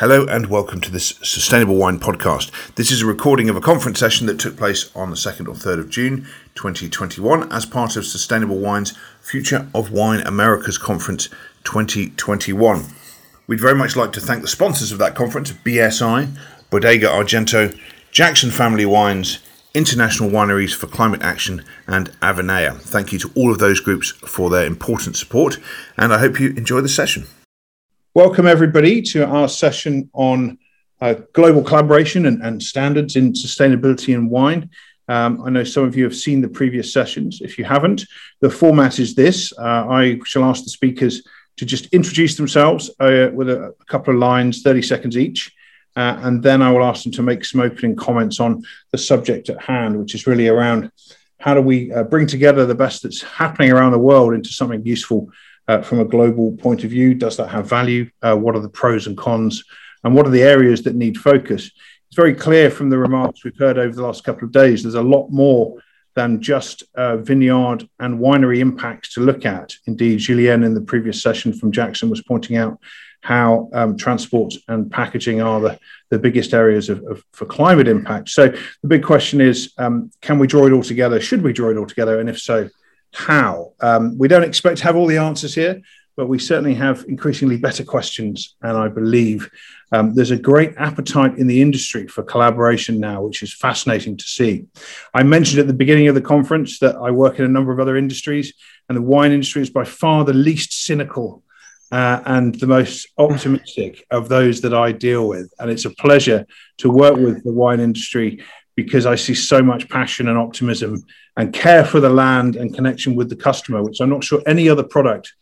Hello and welcome to this Sustainable Wine podcast. This is a recording of a conference session that took place on the 2nd or 3rd of June 2021 as part of Sustainable Wine's Future of Wine Americas Conference 2021. We'd very much like to thank the sponsors of that conference BSI, Bodega Argento, Jackson Family Wines, International Wineries for Climate Action, and Avinea. Thank you to all of those groups for their important support, and I hope you enjoy the session. Welcome, everybody, to our session on uh, global collaboration and, and, standards in sustainability and wine. Um, I know some of you have seen the previous sessions. If you haven't, the format is this uh, I shall ask the speakers to just introduce themselves uh, with a, a, couple of lines, 30 seconds each. Uh, and then I will ask them to make some opening comments on the subject at hand, which is really around how do we uh, bring together the best that's happening around the world into something useful uh, from a global point of view? Does that have value? Uh, what are the pros and cons? And what are the areas that need focus? It's very clear from the remarks we've heard over the last couple of days, there's a lot more than just uh, vineyard and winery impacts to look at. Indeed, Julien in the previous session from Jackson was pointing out how um, transport and packaging are the, the biggest areas of, of, for climate impact. So the big question is, um, can we draw it all together? Should we draw it all together? And if so, how. Um, we don't expect to have all the answers here, but we certainly have increasingly better questions. And I believe um, there's a great appetite in the industry for collaboration now, which is fascinating to see. I mentioned at the beginning of the conference that I work in a number of other industries, and the wine industry is by far the least cynical. Uh, and the most optimistic of those that I deal with. And it's a pleasure to work with the wine industry because I see so much passion and optimism and care for the land and connection with the customer, which I'm not sure any other product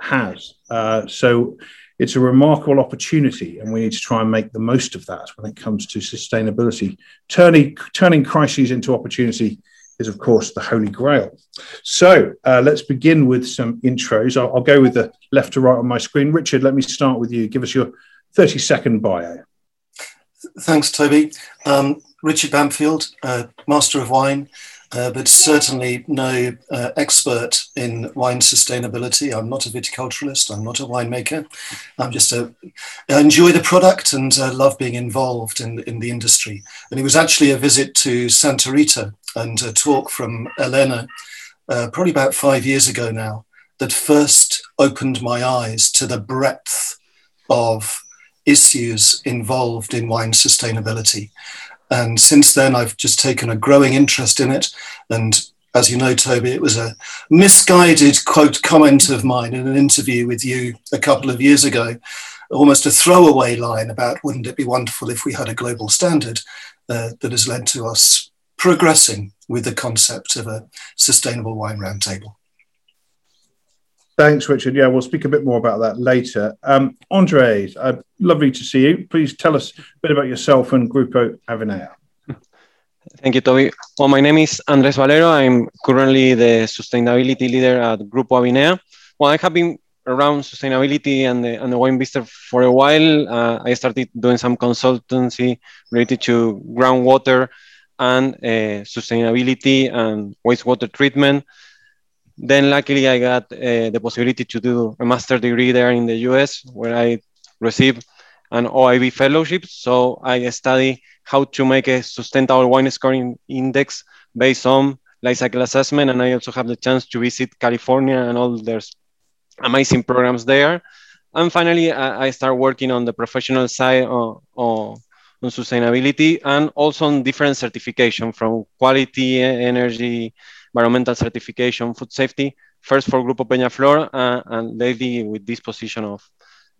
has. Uh, so it's a remarkable opportunity, and we need to try and make the most of that when it comes to sustainability. Turning, turning crises into opportunity is, of course, the holy grail. So uh, let's begin with some intros. I'll, I'll, go with the left to right on my screen. Richard, let me start with you. Give us your 30 second bio. Thanks, Toby. Um, Richard Bampfield, uh, Master of Wine, uh, but certainly no uh, expert in wine sustainability. I'm not a viticulturalist. I'm not a winemaker. I'm just a I enjoy the product and uh, love being involved in in the industry. And it was actually a visit to Santa Rita and a talk from Elena, uh, probably about five years ago now, that first opened my eyes to the breadth of issues involved in wine sustainability. And since then, I've just taken a growing interest in it. And as you know, Toby, it was a misguided quote comment of mine in an interview with you a couple of years ago, almost a throwaway line about wouldn't it be wonderful if we had a global standard uh, that has led to us progressing with the concept of a sustainable wine roundtable. Thanks, Richard. Yeah, we'll speak a bit more about that later. Um, Andre, uh, lovely to see you. Please tell us a bit about yourself and Grupo Avinea. Thank you, Toby. Well, my name is Andres Valero. I'm currently the sustainability leader at Grupo Avinea. Well, I have been around sustainability and the, and the wine business for a while. Uh, I started doing some consultancy related to groundwater and uh, sustainability and wastewater treatment. Then luckily I got uh, the possibility to do a master degree there in the US where I received an OIV fellowship. So I study how to make a sustainable wine scoring index based on life cycle assessment. And I also have the chance to visit California and all there's amazing programs there. And finally, I, I start working on the professional side on, on, on sustainability and also on different certification from quality, energy, environmental certification, food safety, first for Grupo Peñaflor, uh, and lately with this position of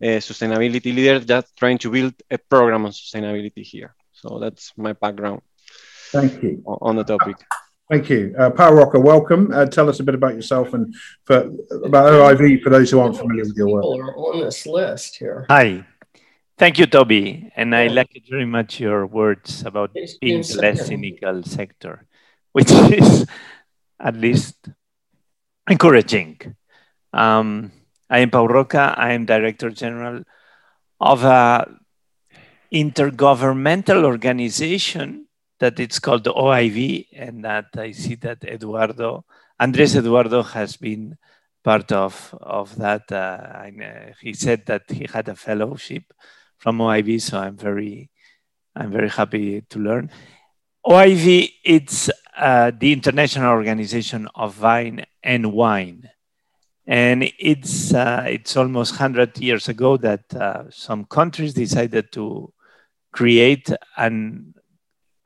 uh, sustainability leader, just trying to build a program on sustainability here. So that's my background. Thank you. On the topic. Thank you. Uh, Pau Roca, welcome. Uh, tell us a bit about yourself and for, about OIV for those who aren't familiar with your work. are on this list here. Hi. Thank you, Toby. And I like very much your words about being the less cynical sector, which is at least encouraging. Um, I am Pau Roca. I am Director General of an intergovernmental organization that it's called the OIV, and that I see that Eduardo, Andres Eduardo has been part of, of that. Uh, he said that he had a fellowship from OIV, so I'm very, I'm very happy to learn. OIV, it's uh, the International Organization of Vine and Wine. And it's, uh, it's almost 100 years ago that uh, some countries decided to create an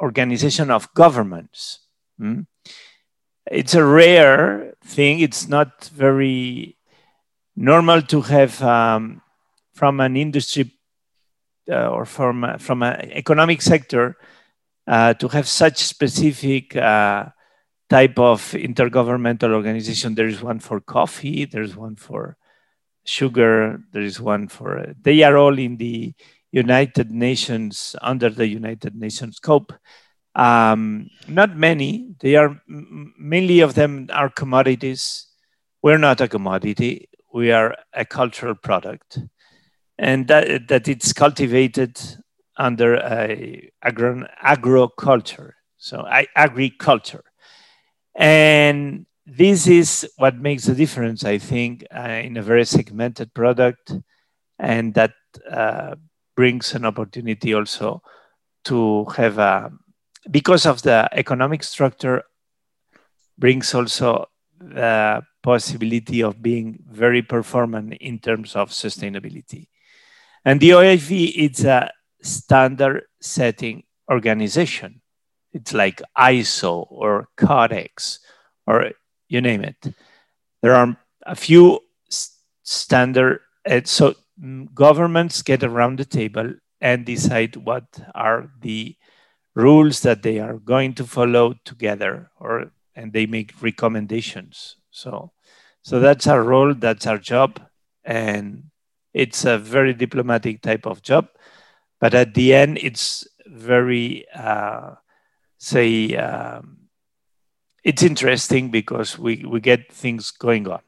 organization of governments. Mm? It's a rare thing. It's not very normal to have um, from an industry uh, or from, from an economic sector uh, to have such specific uh, type of intergovernmental organization. There is one for coffee, there's one for sugar, there is one for, uh, they are all in the United Nations, under the United Nations scope. Um, not many, they are, mainly of them are commodities. We're not a commodity, we are a cultural product. And that, that it's cultivated under a agro, agroculture, so agriculture. And this is what makes the difference, I think, uh, in a very segmented product. And that uh, brings an opportunity also to have a, because of the economic structure, brings also the possibility of being very performant in terms of sustainability. And the OIV, it's a standard setting organization. It's like ISO or Codex or you name it. There are a few standard, uh, so mm, governments get around the table and decide what are the rules that they are going to follow together or and they make recommendations so so that's our role that's our job and it's a very diplomatic type of job but at the end, it's very, uh, say, um, it's interesting because we, we get things going on.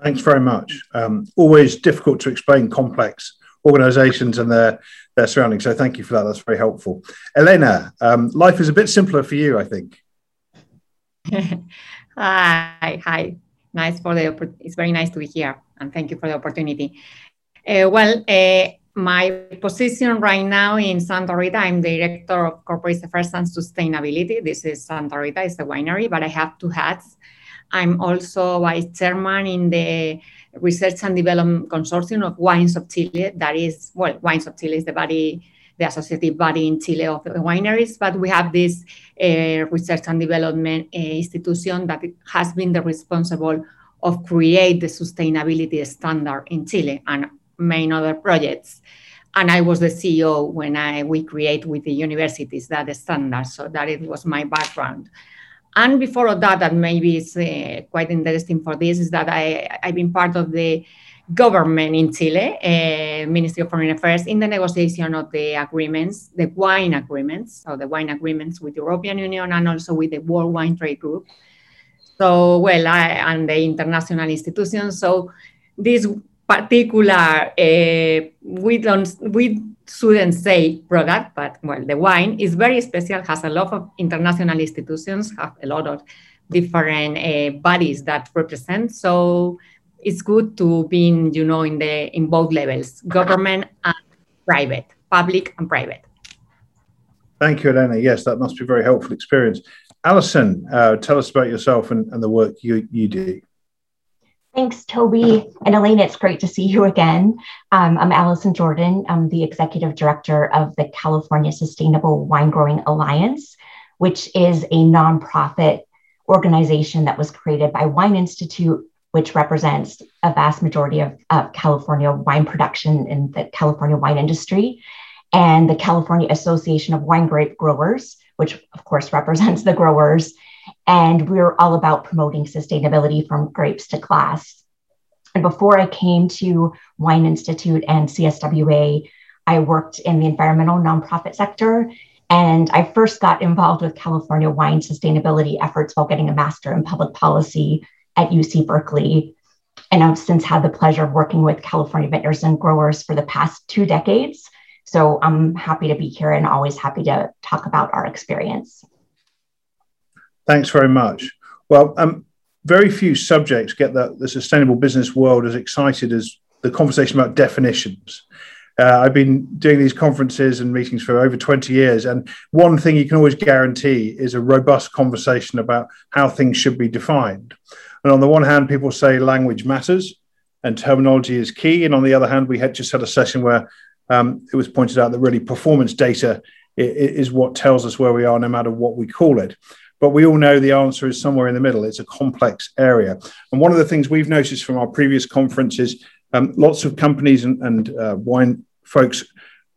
Thanks very much. Um, always difficult to explain complex organizations and their, their surroundings. So thank you for that. That's very helpful. Elena, um, life is a bit simpler for you, I think. hi, hi. Nice for the, it's very nice to be here and thank you for the opportunity. Uh, well, uh, my position right now in Santa Rita, I'm director of corporate affairs and sustainability. This is Santa Rita, it's a winery, but I have two hats. I'm also vice chairman in the Research and Development Consortium of Wines of Chile. That is, well, Wines of Chile is the body, the associative body in Chile of the wineries, but we have this uh, research and development uh, institution that has been the responsible of create the sustainability standard in Chile and main other projects. And I was the CEO when I we create with the universities that standard. So that it was my background. And before that, that maybe is uh, quite interesting for this, is that I, I've been part of the government in Chile, uh, Ministry of Foreign Affairs, in the negotiation of the agreements, the wine agreements, so the wine agreements with the European Union and also with the World Wine Trade Group. So, well, I, and the international institutions. So, this particular, uh, we don't, we shouldn't say product, but well, the wine is very special, has a lot of international institutions, have a lot of different uh, bodies that represent. So it's good to be in, you know, in the in both levels, government and private, public and private. Thank you, Elena. Yes, that must be a very helpful experience. Allison, uh, tell us about yourself and, and the work you, you do. Thanks, Toby and Elena. It's great to see you again. Um, I'm Allison Jordan. I'm the executive director of the California Sustainable Winegrowing Alliance, which is a nonprofit organization that was created by Wine Institute, which represents a vast majority of, of California wine production in the California wine industry, and the California Association of Wine Grape Growers, which of course represents the growers and we're all about promoting sustainability from grapes to glass. And before I came to Wine Institute and CSWA, I worked in the environmental nonprofit sector. And I first got involved with California wine sustainability efforts while getting a master in public policy at UC Berkeley. And I've since had the pleasure of working with California vintners and growers for the past two decades. So I'm happy to be here and always happy to talk about our experience. Thanks very much. Well, um, very few subjects get the, the sustainable business world as excited as the conversation about definitions. Uh, I've been doing these conferences and meetings for over 20 years. And one thing you can always guarantee is a robust conversation about how things should be defined. And on the one hand, people say language matters and terminology is key. And on the other hand, we had just had a session where um, it was pointed out that really performance data is what tells us where we are, no matter what we call it. But we all know the answer is somewhere in the middle. It's a complex area. And one of the things we've noticed from our previous conferences, um, lots of companies and, and uh, wine folks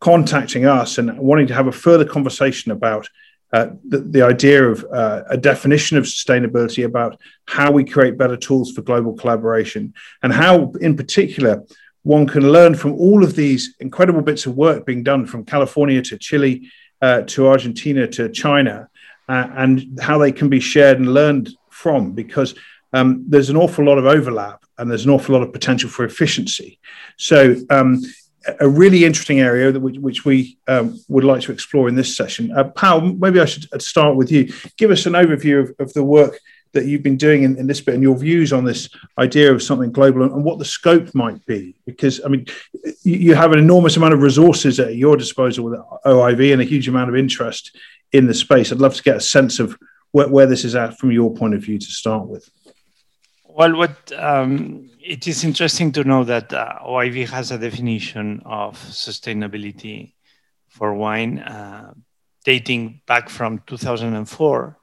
contacting us and wanting to have a further conversation about uh, the, the, idea of uh, a definition of sustainability about how we create better tools for global collaboration and how, in particular, one can learn from all of these incredible bits of work being done from California to Chile uh, to Argentina to China uh, and how they can be shared and learned from because um, there's an awful lot of overlap and there's an awful lot of potential for efficiency. So, um, a really interesting area that which, which we um, would like to explore in this session. Uh, maybe I should start with you. Give us an overview of, of the work that you've been doing in, in, this bit and your views on this idea of something global and, and what the scope might be. Because, I mean, you, you, have an enormous amount of resources at your disposal with OIV and a huge amount of interest in the space. I'd love to get a sense of where, where this is at from your point of view to start with. Well, what um, it is interesting to know that uh, OIV has a definition of sustainability for wine uh, dating back from 2004.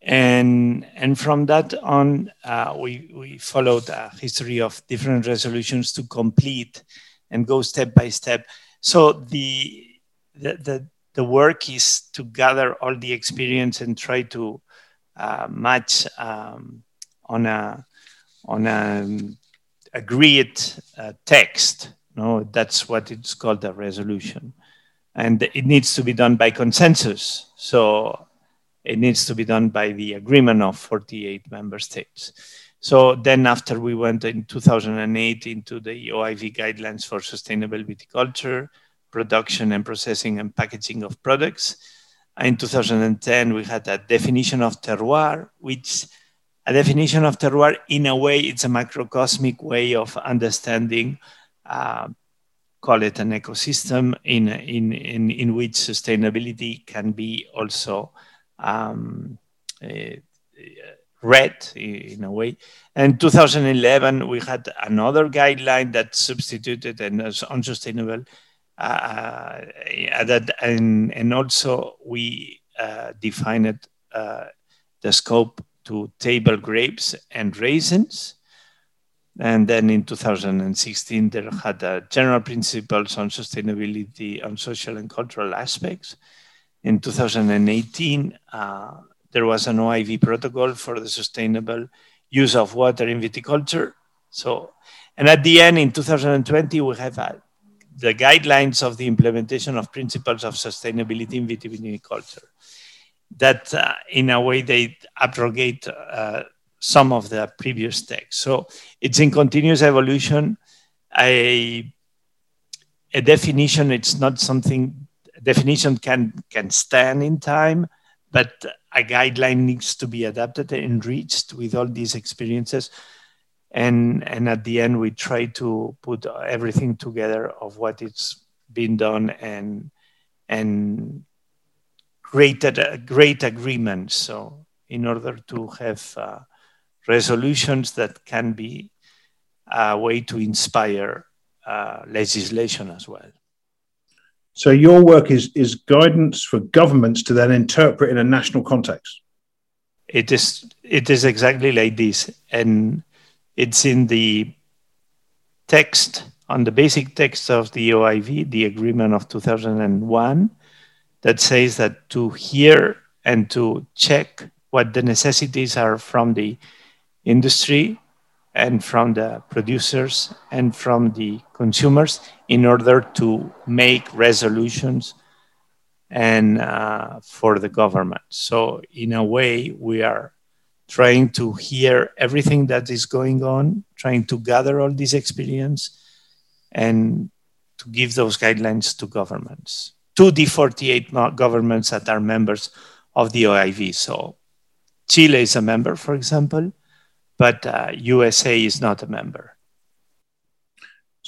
And, and from that on, uh, we, we followed a history of different resolutions to complete and go step by step. So the, the, the, the work is to gather all the experience and try to uh, match um, on a on a um, agreed uh, text. No, that's what it's called a resolution, and it needs to be done by consensus. So it needs to be done by the agreement of 48 member states. So then, after we went in 2008 into the OIV guidelines for sustainable viticulture, production and processing and packaging of products. In 2010, we had a definition of terroir, which a definition of terroir, in a way, it's a macrocosmic way of understanding, uh, call it an ecosystem in, in, in, in which sustainability can be also um, uh, read in a way. And 2011, we had another guideline that substituted and was unsustainable uh, that, and, and also we uh, defined uh, the scope to table grapes and raisins. And then in 2016, there had uh, general principles on sustainability on social and cultural aspects. In 2018, uh, there was an OIV protocol for the sustainable use of water in viticulture. So, and at the end in 2020, we have a the guidelines of the implementation of principles of sustainability in vitiviniculture. That, uh, in a way, they abrogate uh, some of the previous texts. So it's in continuous evolution. A, a definition, it's not something, definition can, can stand in time, but a guideline needs to be adapted and enriched with all these experiences and and at the end we try to put everything together of what it's been done and and created a great agreement. So in order to have uh, resolutions that can be a way to inspire uh, legislation as well. So your work is is guidance for governments to then interpret in a national context? It is it is exactly like this. And it's in the text, on the basic text of the OIV, the agreement of 2001, that says that to hear and to check what the necessities are from the industry and from the producers and from the consumers in order to make resolutions and uh, for the government. So in a way, we are trying to hear everything that is going on, trying to gather all this experience and to give those guidelines to governments, to the 48 governments that are members of the OIV. So Chile is a member, for example, but uh, USA is not a member.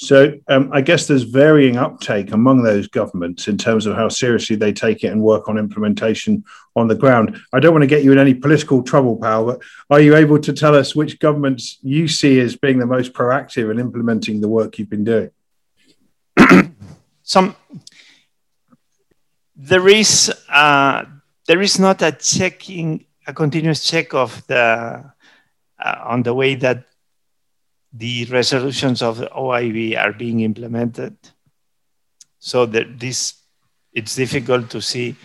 So um, I guess there's varying uptake among those governments in terms of how seriously they take it and work on implementation on the ground. I don't want to get you in any political trouble, Pau, but are you able to tell us which governments you see as being the most proactive in implementing the work you've been doing? Some there is uh, there is not a checking a continuous check of the uh, on the way that the resolutions of the OIV are being implemented. So that this, it's difficult to see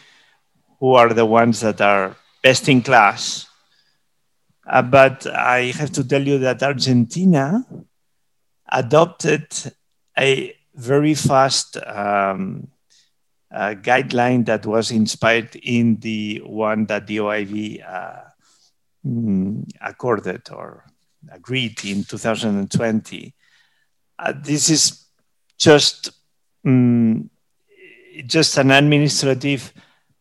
who are the ones that are best in class. Uh, but I have to tell you that Argentina adopted a very fast um, uh, guideline that was inspired in the one that the OIV uh, mm, accorded or agreed in 2020. Uh, this is just um, just an administrative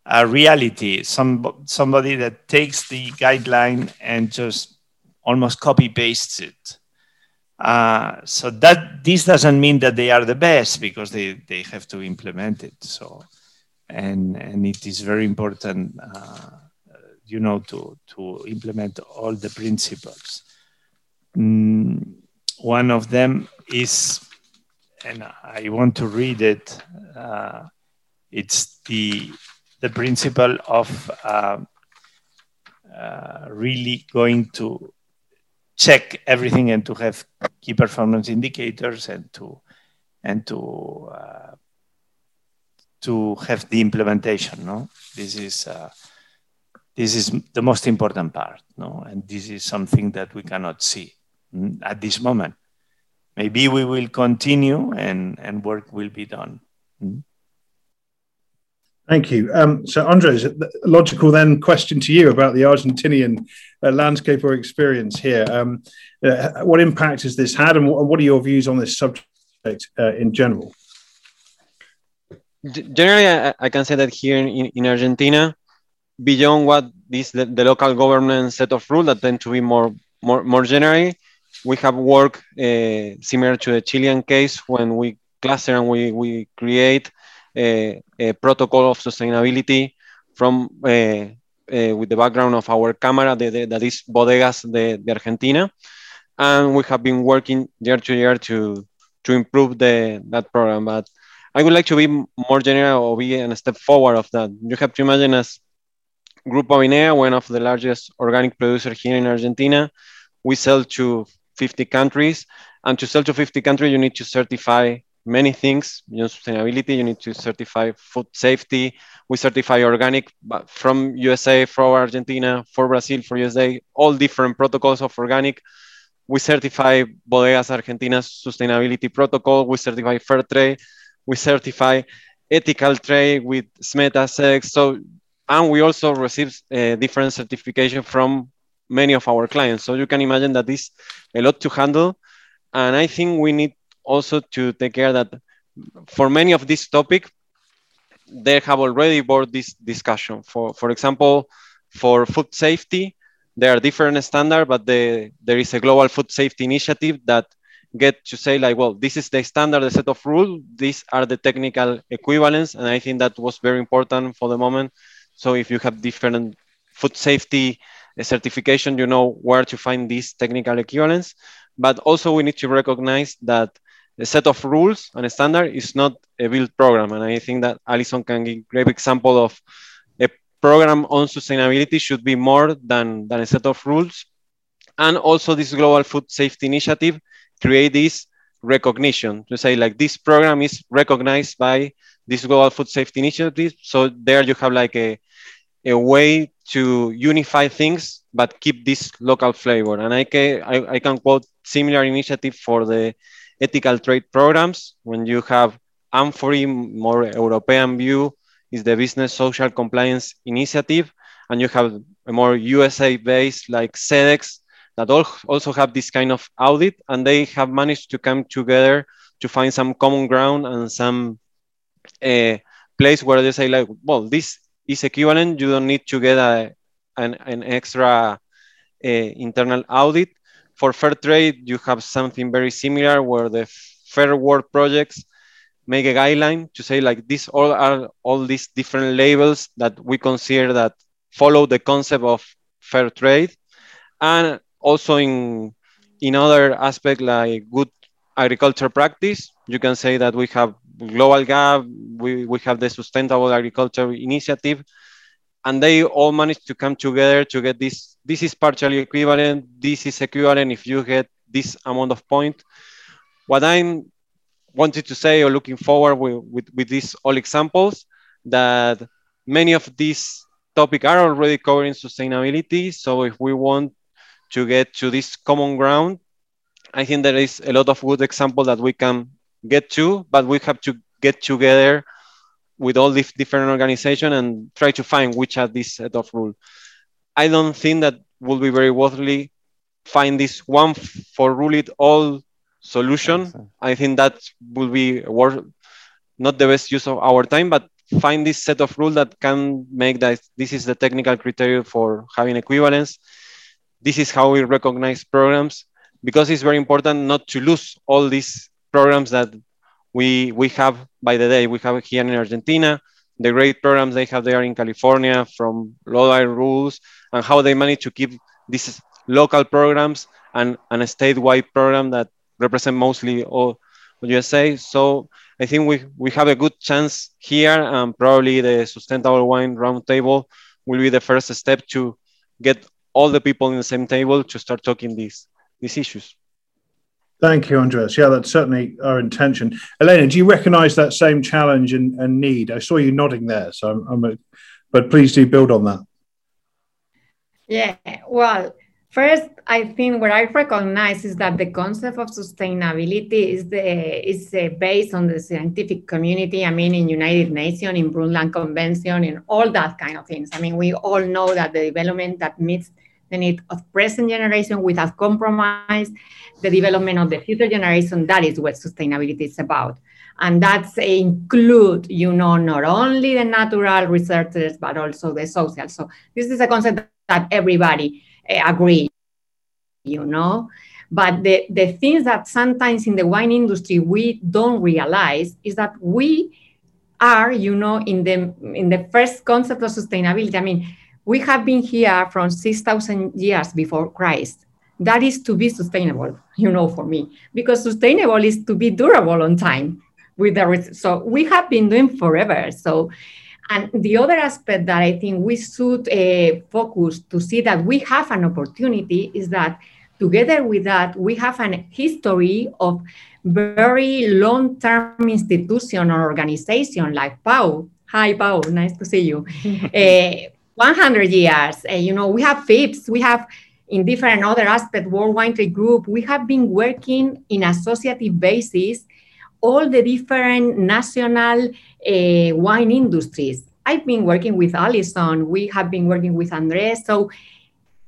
uh, reality. Some somebody that takes the guideline and just almost copy pastes it. Uh, so that this doesn't mean that they are the best because they, they have to implement it. So and and it is very important, uh, you know, to to implement all the principles. Mm, one of them is, and I want to read it. Uh, it's the the principle of uh, uh, really going to check everything and to have key performance indicators and to and to uh, to have the implementation. No, this is uh, this is the most important part. No, and this is something that we cannot see at this moment. Maybe we will continue and, and work will be done. Mm. Thank you. Um, so, Andres, a logical then question to you about the Argentinian uh, landscape or experience here. Um, uh, what impact has this had, and what, what are your views on this subject uh, in general? Generally, I, I, can say that here in, in Argentina, beyond what is the, the local government set of rules that tend to be more more, more generally, we have worked uh, similar to the Chilean case when we cluster and we, we create a, a protocol of sustainability from uh, uh, with the background of our camera the, that is Bodegas de, de, Argentina. And we have been working year to year to, to improve the, that program. But I would like to be more general or be a step forward of that. You have to imagine as Grupo Avinea, one of the largest organic producers here in Argentina, we sell to 50 countries. And to sell to 50 countries, you need to certify many things. You know, sustainability, you need to certify food safety. We certify organic from USA, for Argentina, for Brazil, for USA, all different protocols of organic. We certify Bodegas Argentina's sustainability protocol. We certify fair trade. We certify ethical trade with SMETA Sedex. So, and we also receive uh, different certification from many of our clients. So you can imagine that is a lot to handle. And I think we need also to take care that for many of these topics, they have already brought this discussion. For, for example, for food safety, there are different standards, but the, there is a global food safety initiative that get to say like, well, this is the standard, the set of rules. These are the technical equivalents. And I think that was very important for the moment. So if you have different food safety certification, you know where to find these technical equivalents. But also we need to recognize that a set of rules and a standard is not a built program. And I think that Allison can give a great example of a program on sustainability should be more than, than a set of rules. And also this global food safety initiative create this recognition to say like this program is recognized by this global food safety initiative. So there you have like a, a way to unify things but keep this local flavor. And I can, I, I can quote similar initiative for the ethical trade programs. When you have AMFORI, more European view, is the Business Social Compliance Initiative, and you have a more USA based like SEDEX that also have this kind of audit, and they have managed to come together to find some common ground and some uh, place where they say like, well, this is equivalent. You don't need to get a, an, an extra uh, internal audit. For fair trade, you have something very similar where the fair work projects make a guideline to say like these all are all these different labels that we consider that follow the concept of fair trade and also in in other aspects like good agriculture practice you can say that we have GlobalGAP we, we have the sustainable agriculture initiative and they all manage to come together to get this this is partially equivalent this is equivalent if you get this amount of point what i'm wanted to say or looking forward with, with, with these all examples that many of these topics are already covering sustainability. So if we want to get to this common ground, I think there is a lot of good example that we can get to, but we have to get together with all these different organizations and try to find which are this set of rules. I don't think that will be very worthily find this one for rule it all solution. I think that will be worth, not the best use of our time, but find this set of rules that can make that this is the technical criteria for having equivalence. This is how we recognize programs because it's very important not to lose all these programs that we we have by the day. We have here in Argentina, the great programs they have there in California from Lodi rules and how they manage to keep these local programs and, and a statewide program that represent mostly all USA. So I think we, we have a good chance here and probably the Sustainable Wine Roundtable will be the first step to get all the people in the same table to start talking these, these issues. Thank you, Andres. Yeah, that's certainly our intention. Elena, do you recognize that same challenge and, and need? I saw you nodding there, so I'm, I'm a, but please do build on that. Yeah, well, First, I think what I recognize is that the concept of sustainability is the is uh, based on the scientific community. I mean, in United Nations, in Brundtland Convention, in all that kind of things. I mean, we all know that the development that meets the need of present generation without compromise, the development of the future generation. That is what sustainability is about, and that's include, you know, not only the natural researchers but also the social. So this is a concept that everybody Eh, agree, you know. But the, the things that sometimes in the wine industry we don't realize is that we are, you know, in the in the first concept of sustainability. I mean, we have been here from six thousand years before Christ. That is to be sustainable, you know, for me, because sustainable is to be durable on time with the so we have been doing forever. So and the other aspect that I think we should uh, focus to see that we have an opportunity is that together with that, we have an history of very long-term institution or organization like Pau. Hi, Pau, nice to see you. uh, 100 years, uh, you know, we have FIVS, we have in different other aspects, World Wine Trade Group, we have been working in associative basis all the different national uh, wine industries. I've been working with Allison, we have been working with Andres. So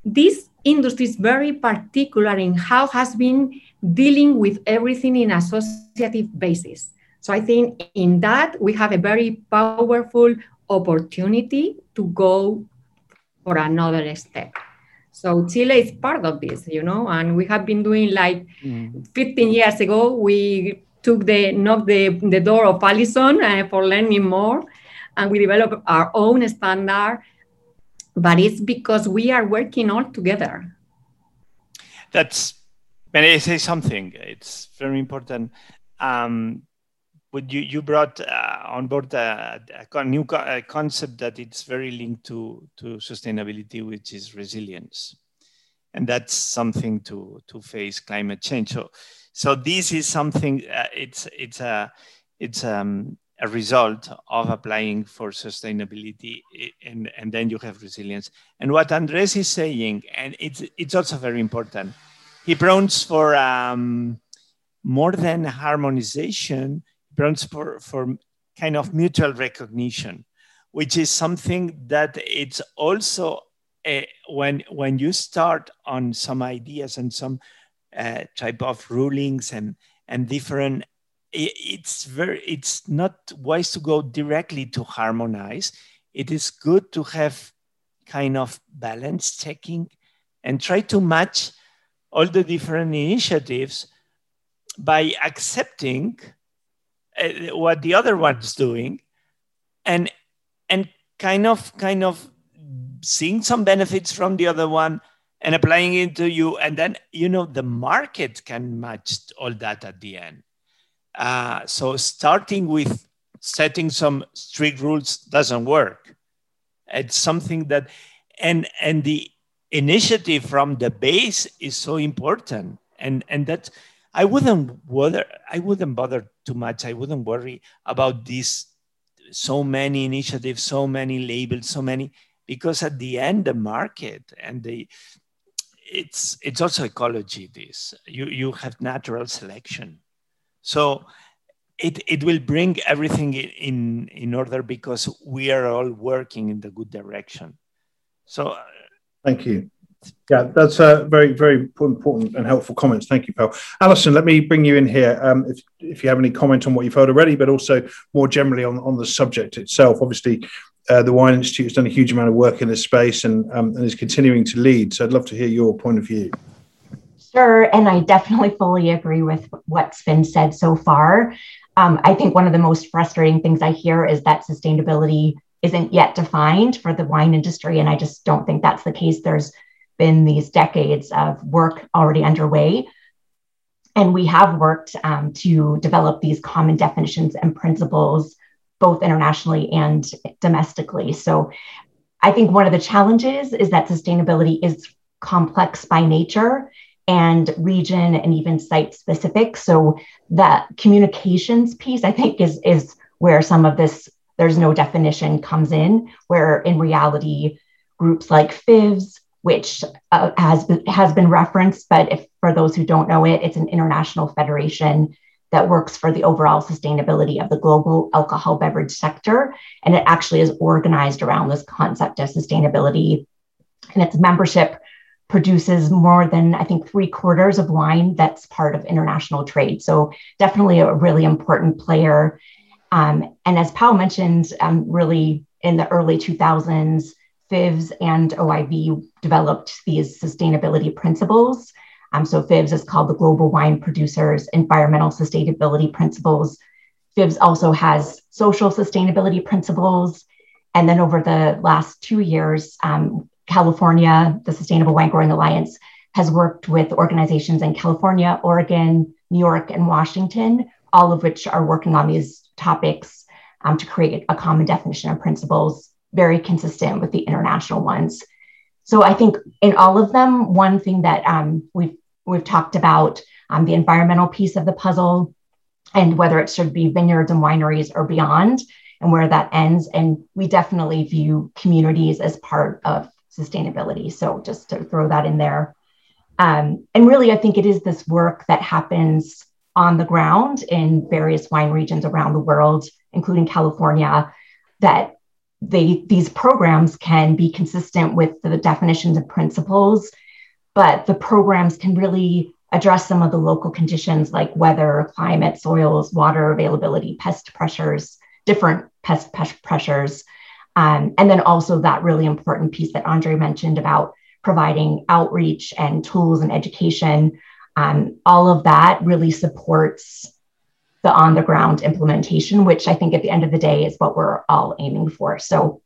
this industry is very particular in how has been dealing with everything in associative basis. So I think in that we have a very powerful opportunity to go for another step. So Chile is part of this, you know, and we have been doing like mm. 15 years ago, we took the knocked the, the door of Allison uh, for learning more, and we developed our own standard. But it's because we are working all together. That's when I say something? It's very important. Um, you you brought uh, on board a, a new co a concept that it's very linked to to sustainability, which is resilience, and that's something to to face climate change. So so this is something. Uh, it's it's a it's um, a result of applying for sustainability, and and then you have resilience. And what Andres is saying, and it's it's also very important. He prompts for um, more than harmonization. Prompts for kind of mutual recognition, which is something that it's also uh, when when you start on some ideas and some uh, type of rulings and and different it's very it's not wise to go directly to harmonize. It is good to have kind of balance checking and try to match all the different initiatives by accepting what the other one's doing and and kind of kind of seeing some benefits from the other one and applying it to you. And then you know the market can match all that at the end. Uh, so starting with setting some strict rules doesn't work. It's something that and and the initiative from the base is so important. And and that i wouldn't bother i wouldn't bother too much. I wouldn't worry about these so many initiatives so many labels so many because at the end the market and the it's it's also ecology this. You you have natural selection. So it, it will bring everything in in order because we are all working in the good direction. So uh, thank you yeah that's a very very important and helpful comments thank you Paul. Allison let me bring you in here um, if, if you have any comment on what you've heard already but also more generally on, on the subject itself obviously uh, the Wine Institute has done a huge amount of work in this space and, um, and is continuing to lead. So I'd love to hear your point of view. Sure. And I definitely fully agree with what's been said so far. Um, I think one of the most frustrating things I hear is that sustainability isn't yet defined for the wine industry. And I just don't think that's the case. There's been these decades of work already underway. And we have worked um, to develop these common definitions and principles both internationally and domestically. So I think one of the challenges is that sustainability is complex by nature and region and even site specific. So that communications piece, I think, is is where some of this there's no definition comes in. Where in reality, groups like FIVS, which uh, has has been referenced, but if for those who don't know it, it's an international federation that works for the overall sustainability of the global alcohol beverage sector. And it actually is organized around this concept of sustainability. And its membership produces more than, I think, three quarters of wine that's part of international trade. So, definitely a really important player. Um, and as Pau mentioned, um, really in the early 2000s, FIVS and OIV developed these sustainability principles um, so FIVS is called the Global Wine Producers Environmental Sustainability Principles. FIVS also has social sustainability principles. And then over the last two years, um, California, the Sustainable Winegrowing Alliance, has worked with organizations in California, Oregon, New York, and Washington, all of which are working on these topics um, to create a common definition of principles, very consistent with the international ones. So I think in all of them, one thing that um, we've We've talked about um, the environmental piece of the puzzle and whether it should be vineyards and wineries or beyond and where that ends. And we definitely view communities as part of sustainability. So just to throw that in there. Um, and really, I think it is this work that happens on the ground in various wine regions around the world, including California, that they, these programs can be consistent with the definitions and principles but the programs can really address some of the local conditions like weather, climate, soils, water availability, pest pressures, different pest, pest pressures. Um, and then also that really important piece that Andre mentioned about providing outreach and tools and education. Um, all of that really supports the on the ground implementation, which I think at the end of the day is what we're all aiming for. So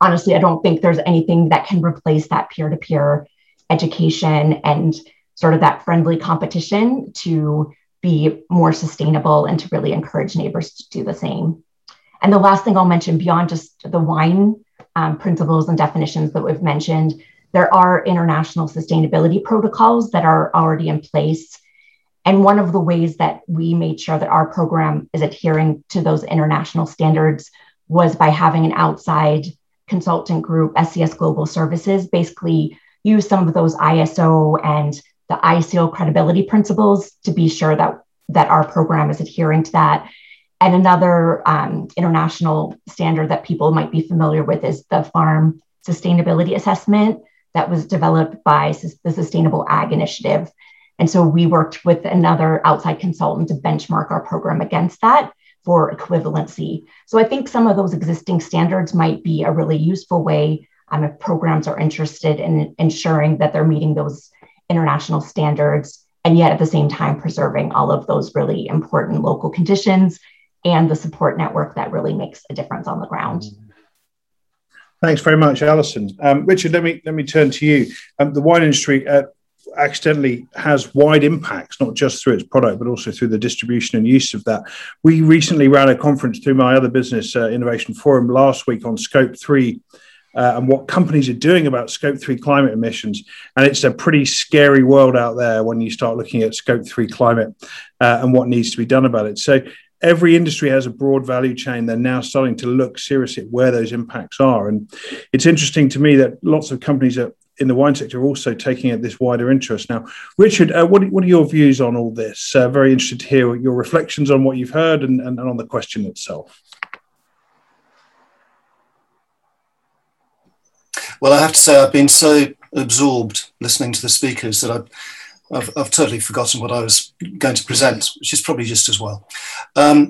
honestly, I don't think there's anything that can replace that peer to peer education and sort of that friendly competition to be more sustainable and to really encourage neighbors to do the same. And the last thing I'll mention beyond just the wine um, principles and definitions that we've mentioned, there are international sustainability protocols that are already in place. And one of the ways that we made sure that our program is adhering to those international standards was by having an outside consultant group, SCS Global Services, basically use some of those ISO and the ISEAL credibility principles to be sure that, that our program is adhering to that. And another um, international standard that people might be familiar with is the Farm Sustainability Assessment that was developed by the Sustainable Ag Initiative. And so we worked with another outside consultant to benchmark our program against that for equivalency. So I think some of those existing standards might be a really useful way um, if programs are interested in ensuring that they're meeting those international standards and yet at the same time preserving all of those really important local conditions and the support network that really makes a difference on the ground. Thanks very much, Allison. Um, Richard, let me let me turn to you. Um, the wine industry uh, accidentally has wide impacts, not just through its product, but also through the distribution and use of that. We recently ran a conference through my other business, uh, Innovation Forum, last week on Scope 3 uh, and what companies are doing about Scope 3 climate emissions. And it's a pretty scary world out there when you start looking at Scope 3 climate uh, and what needs to be done about it. So every industry has a broad value chain. They're now starting to look seriously at where those impacts are. And it's interesting to me that lots of companies are in the wine sector are also taking it this wider interest. Now, Richard, uh, what, what are your views on all this? Uh, very interested to hear your reflections on what you've heard and, and, and on the question itself. Well, I have to say, I've been so absorbed listening to the speakers that I've, I've, I've totally forgotten what I was going to present, which is probably just as well. Um,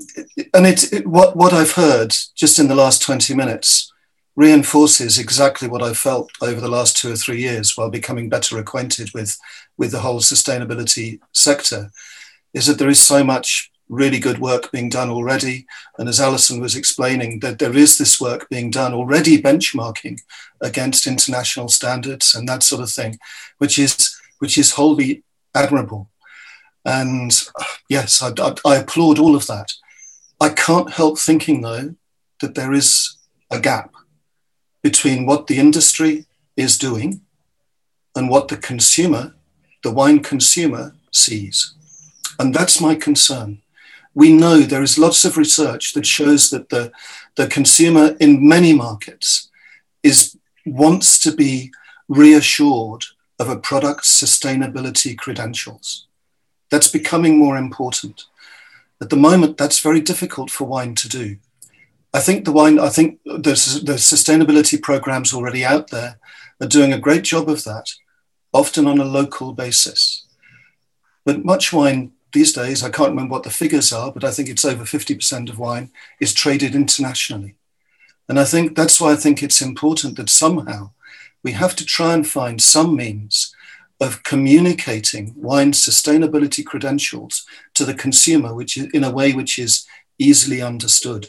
and it, it, what, what I've heard just in the last 20 minutes reinforces exactly what I felt over the last two or three years while becoming better acquainted with, with the whole sustainability sector, is that there is so much really good work being done already. And as Allison was explaining, that there is this work being done already benchmarking against international standards and that sort of thing, which is which is wholly admirable. And yes, I, I, I applaud all of that. I can't help thinking though that there is a gap between what the industry is doing and what the consumer, the wine consumer, sees. And that's my concern. We know there is lots of research that shows that the, the consumer in many markets is wants to be reassured of a product's sustainability credentials. That's becoming more important. At the moment, that's very difficult for wine to do. I think the wine, I think the, the sustainability programs already out there are doing a great job of that, often on a local basis. But much wine these days, I can't remember what the figures are, but I think it's over 50% of wine is traded internationally. And I think that's why I think it's important that somehow we have to try and find some means of communicating wine sustainability credentials to the consumer, which is in a way which is easily understood.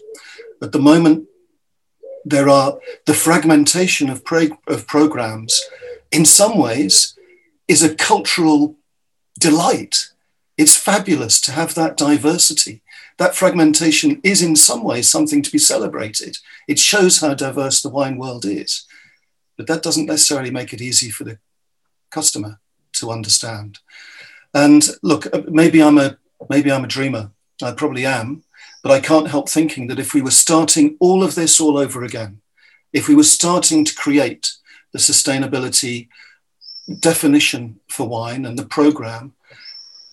At the moment, there are the fragmentation of, of programs, in some ways, is a cultural delight. It's fabulous to have that diversity. That fragmentation is, in some ways, something to be celebrated. It shows how diverse the wine world is. But that doesn't necessarily make it easy for the customer to understand. And look, uh, maybe I'm a maybe I'm a dreamer. I probably am. But I can't help thinking that if we were starting all of this all over again, if we were starting to create the sustainability definition for wine and the program,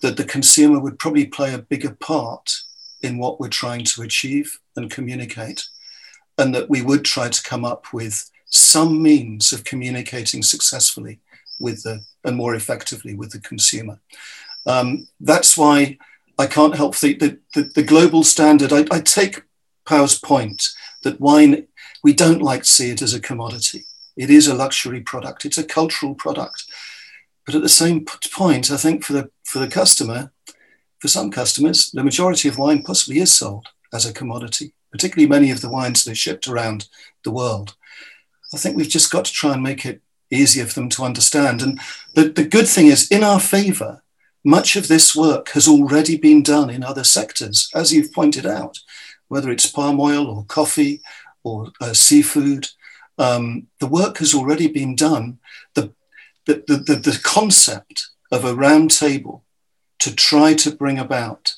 that the consumer would probably play a bigger part in what we're trying to achieve and communicate, and that we would try to come up with some means of communicating successfully with the and more effectively with the consumer. Um, that's why I can't help think that the, the, global standard, I, I take Pau's point that wine, we don't like to see it as a commodity. It is a luxury product, it's a cultural product. But at the same point, I think for the, for the customer, for some customers, the majority of wine possibly is sold as a commodity, particularly many of the wines that are shipped around the world. I think we've just got to try and make it easier for them to understand. And the, the good thing is, in our favor, much of this work has already been done in other sectors, as you've pointed out, whether it's palm oil or coffee or uh, seafood. Um, the work has already been done. The, the, the, the concept of a round table to try to bring about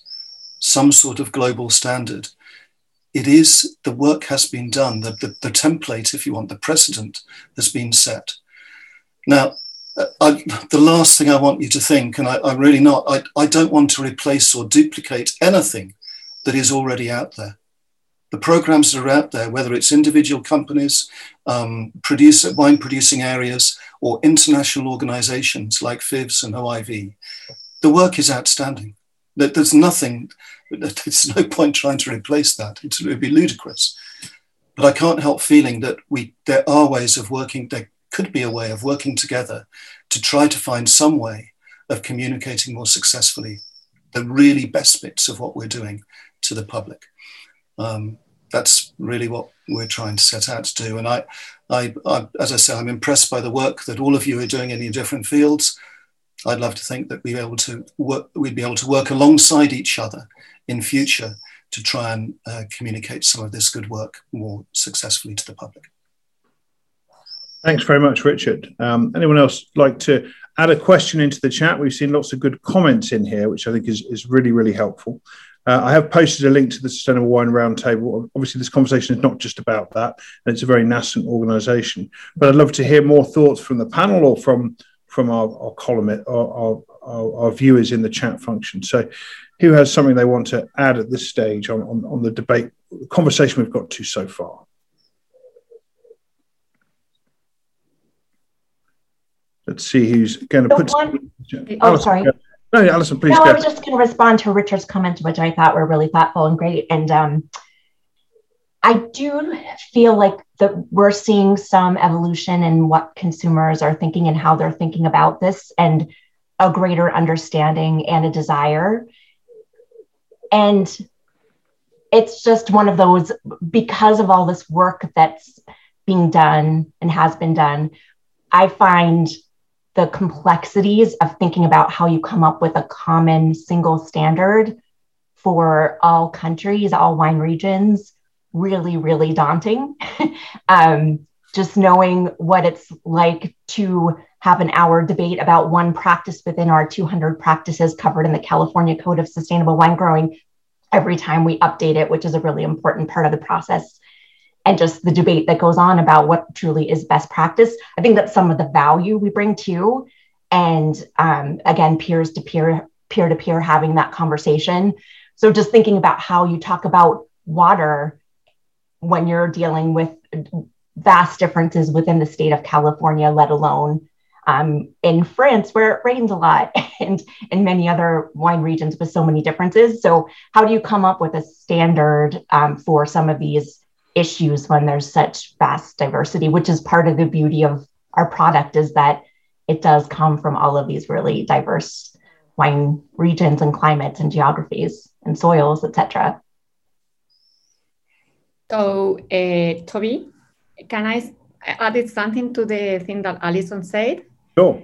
some sort of global standard. It is the work has been done, the, the, the template, if you want, the precedent has been set. Now, I, the last thing I want you to think, and I, am really not, I, I don't want to replace or duplicate anything that is already out there. The programs that are out there, whether it's individual companies, um, produce, wine producing areas, or international organizations like FIVS and OIV, the work is outstanding. There's nothing, there's no point trying to replace that. It would be ludicrous. But I can't help feeling that we there are ways of working, there could be a way of working together to try to find some way of communicating more successfully the really best bits of what we're doing to the public. Um, that's really what we're trying to set out to do. And I, I, I, as I say, I'm impressed by the work that all of you are doing in your different fields. I'd love to think that we'd be able to work, we'd be able to work alongside each other in future to try and uh, communicate some of this good work more successfully to the public. Thanks very much, Richard. Um, anyone else like to add a question into the chat? We've seen lots of good comments in here, which I think is, is really, really helpful. Uh, I have posted a link to the Sustainable Wine Roundtable. Obviously, this conversation is not just about that, and it's a very nascent organisation. But I'd love to hear more thoughts from the panel or from from our, our column, our, our, our, viewers in the chat function. So, who has something they want to add at this stage on, on, on the debate, conversation we've got to so far? Let's see who's going to put. One, oh, sorry. No, Allison, please. No, go. I was just going to respond to Richard's comments, which I thought were really thoughtful and great. And um, I do feel like that we're seeing some evolution in what consumers are thinking and how they're thinking about this, and a greater understanding and a desire. And it's just one of those because of all this work that's being done and has been done. I find the complexities of thinking about how you come up with a common single standard for all countries, all wine regions, really, really daunting. um, just knowing what it's like to have an hour debate about one practice within our 200 practices covered in the California Code of Sustainable Wine Growing every time we update it, which is a really important part of the process and just the debate that goes on about what truly is best practice. I think that's some of the value we bring to, and um, again, peers to peer, peer to peer, having that conversation. So just thinking about how you talk about water when you're dealing with vast differences within the state of California, let alone um, in France, where it rains a lot, and in many other wine regions with so many differences. So, how do you come up with a standard um, for some of these issues when there's such vast diversity, which is part of the beauty of our product is that it does come from all of these really diverse wine regions and climates and geographies and soils, etc. So, uh, Toby, can I add something to the thing that Allison said? Sure.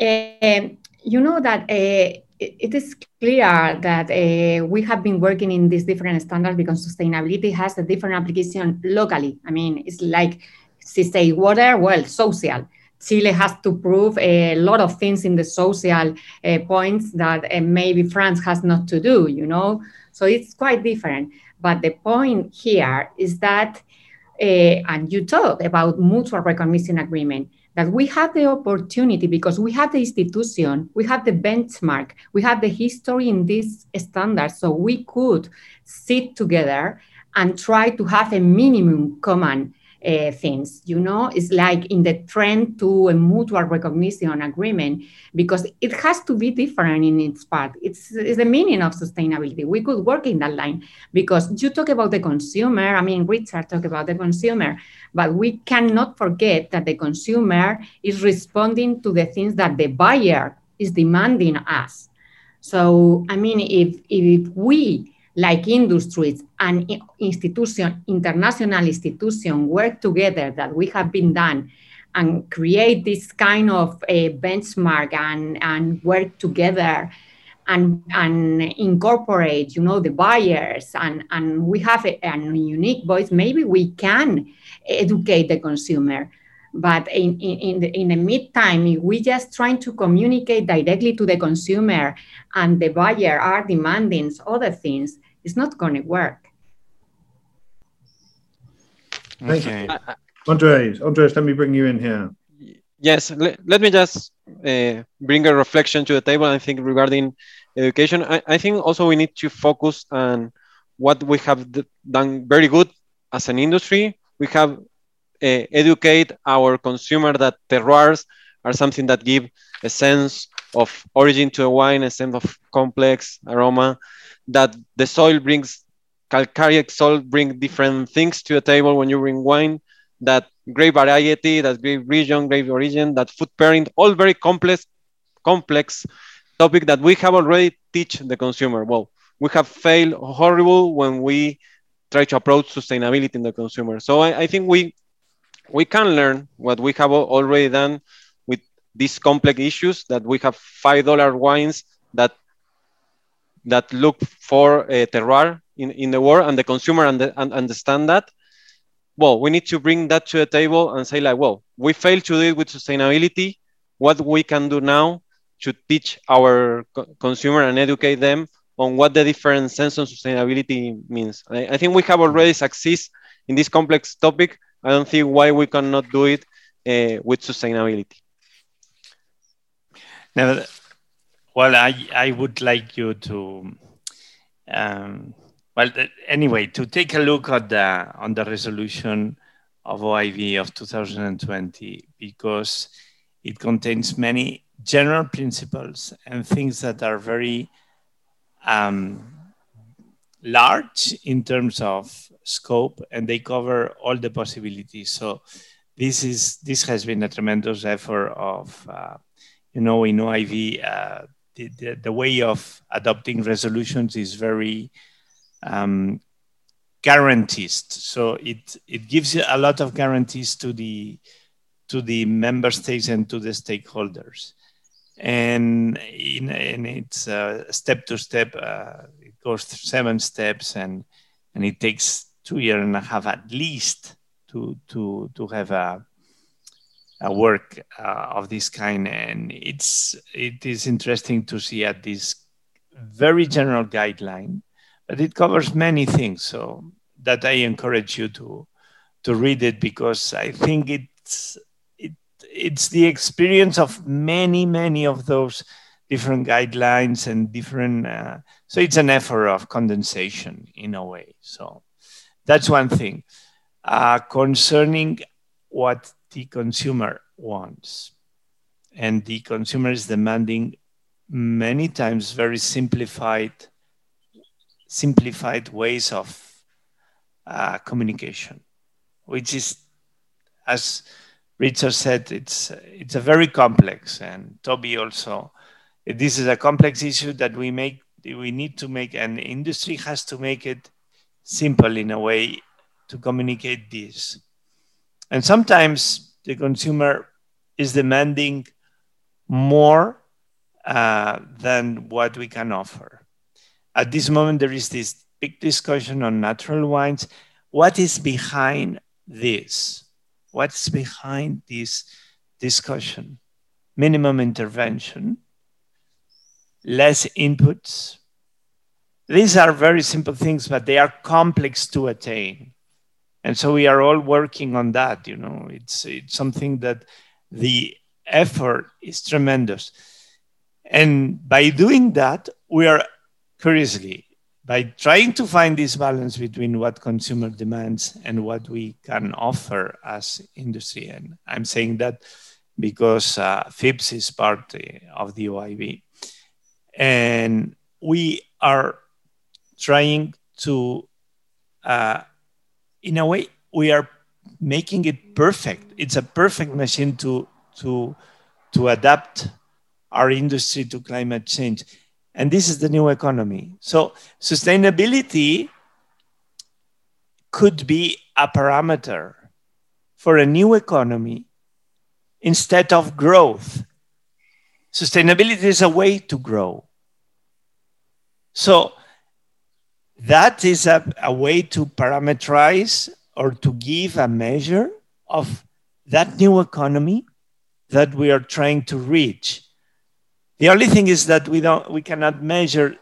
Uh, you know that uh, it is clear that uh, we have been working in these different standards because sustainability has a different application locally. I mean, it's like, say water, well, social. Chile has to prove a lot of things in the social uh, points that uh, maybe France has not to do, you know? So it's quite different. But the point here is that, and you talk about mutual recognition agreement that we have the opportunity because we have the institution, we have the benchmark, we have the history in this standard, so we could sit together and try to have a minimum common uh, things. You know, it's like in the trend to a mutual recognition agreement because it has to be different in its part. It's, it's the meaning of sustainability. We could work in that line because you talk about the consumer. I mean, Richard talked about the consumer, but we cannot forget that the consumer is responding to the things that the buyer is demanding us. So, I mean, if, if we like industries and institution, international institution work together that we have been done and create this kind of a benchmark and, and work together and, and incorporate, you know, the buyers and, and we have a, a unique voice, maybe we can educate the consumer. But in, in, in, the, in the meantime, if we just trying to communicate directly to the consumer and the buyer are demanding other things, it's not going to work. Okay. Andres, Andres, let me bring you in here. Yes, let, let me just uh, bring a reflection to the table. I think regarding education, I, I think also we need to focus on what we have done very good as an industry. We have uh, educate our consumer that terroirs are something that give a sense of origin to a wine, a sense of complex aroma, that the soil brings calcareous soil bring different things to the table when you bring wine that grape variety that grape region grape origin that food pairing all very complex complex topic that we have already teach the consumer. Well, we have failed horrible when we try to approach sustainability in the consumer. So I, I think we we can learn what we have already done with these complex issues that we have five dollar wines that that look for a terroir in, in the world and the consumer and, and understand that well we need to bring that to the table and say like well we failed to deal with sustainability. What we can do now to teach our co consumer and educate them on what the different sense of sustainability means. I, I think we have already succeeded in this complex topic. I don't see why we cannot do it uh, with sustainability. Now well i i would like you to um, well, anyway, to take a look at the on the resolution of OIV of 2020 because it contains many general principles and things that are very um, large in terms of scope and they cover all the possibilities. So this is this has been a tremendous effort of uh, you know in OIV uh, the, the, way of adopting resolutions is very um. So it it gives a lot of guarantees to the to the member states and to the stakeholders. And in, it's step to step. Uh, it goes seven steps, and and it takes two years and a half at least to to to have a a work uh, of this kind. And it's it is interesting to see at this very general guideline but it covers many things. So that I encourage you to to read it because I think it's it it's the experience of many many of those different guidelines and different. Uh, so it's an effort of condensation in a way. So that's one thing. Uh, concerning what the consumer wants, and the consumer is demanding many times very simplified simplified ways of uh, communication, which is, as Richard said, it's it's a very complex, and Toby also. This is a complex issue that we make. We need to make, and industry has to make it simple in a way to communicate this. And sometimes the consumer is demanding more uh, than what we can offer. At this moment, there is this big discussion on natural wines. What is behind this? What's behind this discussion? Minimum intervention, less inputs. These are very simple things, but they are complex to attain. And so we are all working on that. You know, it's, it's something that the effort is tremendous. And by doing that, we are curiously, by trying to find this balance between what consumer demands and what we can offer as industry. And I'm saying that because uh, FIVS is part of the OIV. And we are trying to, uh, in a way, we are making it perfect. It's a perfect machine to, to, to adapt our industry to climate change. And this is the new economy. So sustainability could be a parameter for a new economy instead of growth. Sustainability is a way to grow. So that is a, a way to parameterize or to give a measure of that new economy that we are trying to reach. The only thing is that we don't, we cannot measure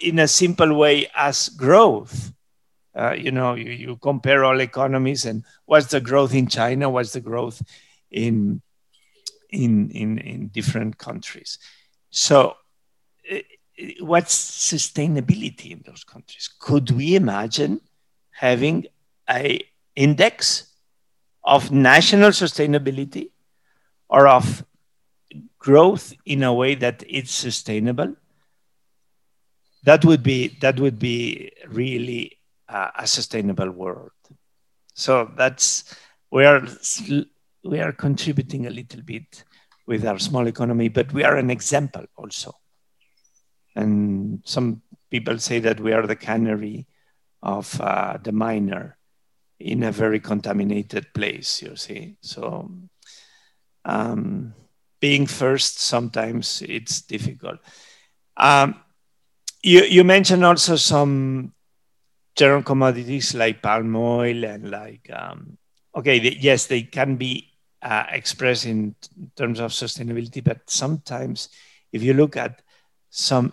in a simple way as growth. Uh, you know, you, you compare all economies and what's the growth in China, what's the growth in in in, in different countries. So, what's sustainability in those countries? Could we imagine having a index of national sustainability or of growth in a way that it's sustainable, that would be that would be really a sustainable world. So that's we are we are contributing a little bit with our small economy, but we are an example also. And some people say that we are the canary of uh, the miner in a very contaminated place, you see. So um, being first, sometimes it's difficult. Um, you, you mentioned also some general commodities like palm oil and like, um, okay, yes, they can be uh, expressed in terms of sustainability, but sometimes if you look at some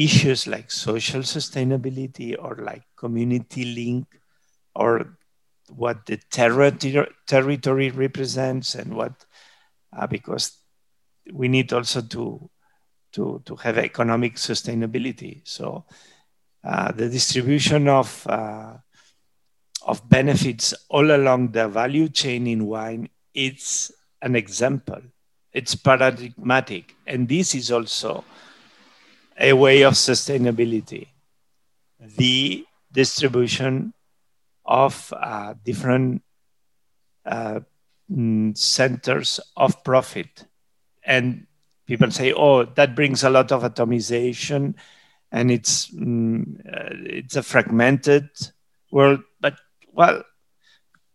issues like social sustainability or like community link or what the ter- territory represents and what uh, because we need also to to to have economic sustainability. So uh, the distribution of uh, of benefits all along the value chain in wine it's an example. It's paradigmatic. And this is also a way of sustainability the distribution of uh, different uh, mm, centers of profit. And people say, oh, that brings a lot of atomization and it's, mm, uh, it's a fragmented world. But, well,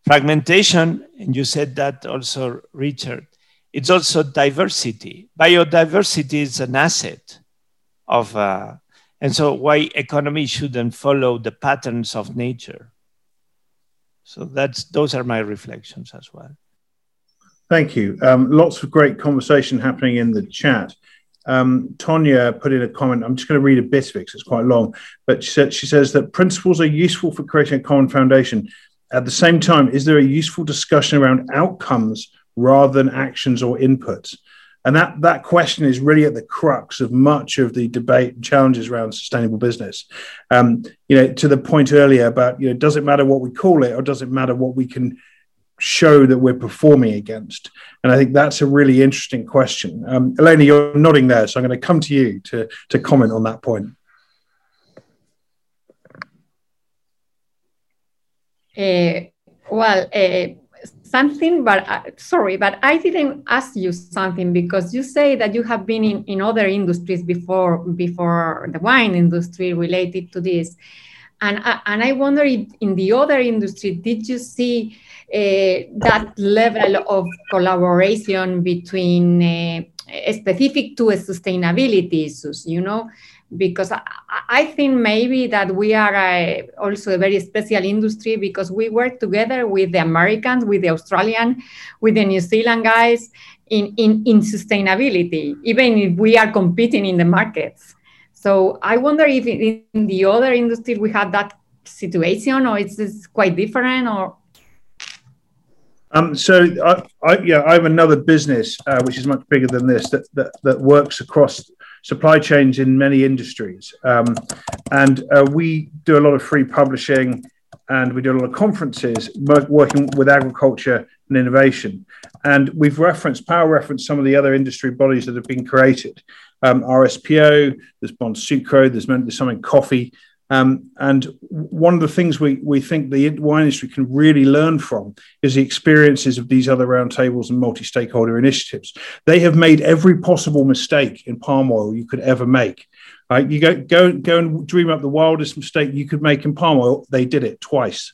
fragmentation, and you said that also, Richard, it's also diversity. Biodiversity is an asset of, uh, and so why economy shouldn't follow the patterns of nature. So that's those are my reflections as well. Thank you. Um, lots of great conversation happening in the chat. Um, Tonya put in a comment. I'm just going to read a bit of it because it's quite long. But she, said, she says that principles are useful for creating a common foundation. At the same time, is there a useful discussion around outcomes rather than actions or inputs? And that, that question is really at the crux of much of the debate and challenges around sustainable business. Um, you know, to the point earlier about, you know, does it matter what we call it or does it matter what we can show that we're performing against? And I think that's a really interesting question. Um, Elena, you're nodding there, so I'm going to come to you to, to comment on that point. Uh, well, uh, something, but uh, sorry, but I didn't ask you something because you say that you have been in, in other industries before before the wine industry related to this, and uh, and I wonder if in the other industry did you see uh, that level of collaboration between uh, specific to sustainability issues, you know? Because I, think maybe that we are a, also a very special industry because we work together with the Americans, with the Australian, with the New Zealand guys in, in, in sustainability, even if we are competing in the markets. So I wonder if in the other industry we have that situation or it's quite different or um, so I, I, yeah, I have another business uh, which is much bigger than this that, that, that works across supply chains in many industries. Um, and uh, we do a lot of free publishing and we do a lot of conferences working with agriculture and innovation. And we've referenced, Pau referenced some of the other industry bodies that have been created. Um, RSPO, there's Bonsucro, there's, there's some in coffee. Um, and one of the things we, we think the wine industry can really learn from is the experiences of these other roundtables and multi stakeholder initiatives. They have made every possible mistake in palm oil you could ever make. Right? You go, go, go and dream up the wildest mistake you could make in palm oil. They did it twice.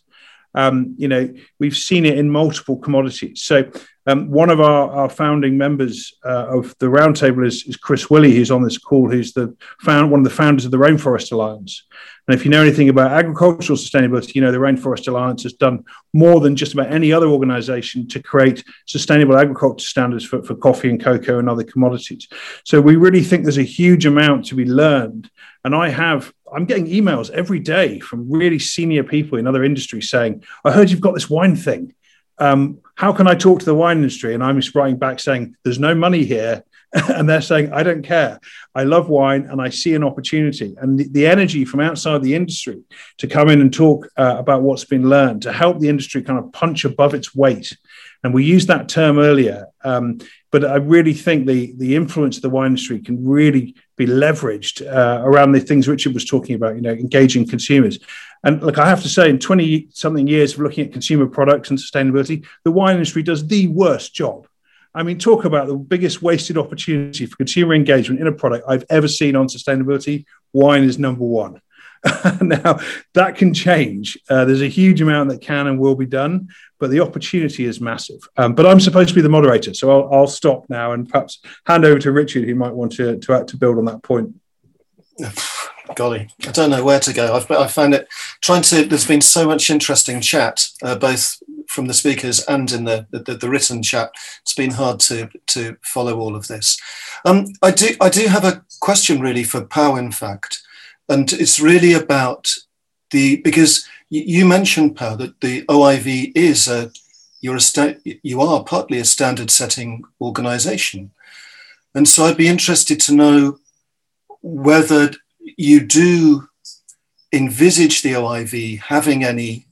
Um, you know, we've seen it in multiple commodities. So um, one of our, our founding members uh, of the roundtable is, is Chris Wille, who's on this call, who's the found, one of the founders of the Rainforest Alliance. And if you know anything about agricultural sustainability, you know the Rainforest Alliance has done more than just about any other organization to create sustainable agriculture standards for, for coffee and cocoa and other commodities. So we really think there's a huge amount to be learned. And I have, I'm getting emails every day from really senior people in other industries saying, I heard you've got this wine thing um, how can I talk to the wine industry? And I'm just writing back saying, there's no money here. and they're saying, I don't care. I love wine and I see an opportunity. And the, the energy from outside the industry to come in and talk uh, about what's been learned, to help the industry kind of punch above its weight. And we used that term earlier. Um, but I really think the, the influence of the wine industry can really be leveraged uh, around the things Richard was talking about, you know, engaging consumers. And look, I have to say, in 20 something years of looking at consumer products and sustainability, the wine industry does the worst job. I mean, talk about the biggest wasted opportunity for consumer engagement in a product I've ever seen on sustainability. Wine is number one. now, that can change. Uh, there's a huge amount that can and will be done, but the opportunity is massive. Um, but I'm supposed to be the moderator, so I'll, I'll, stop now and perhaps hand over to Richard, who might want to, to, to build on that point. Golly, I don't know where to go. I've, I found it trying to. There's been so much interesting chat, uh, both from the speakers and in the, the, the, written chat. It's been hard to to follow all of this. Um, I do I do have a question really for Pau, in fact, and it's really about the because you mentioned Pau that the OIV is a you're a sta- you are partly a standard setting organization, and so I'd be interested to know whether you do envisage the OIV having any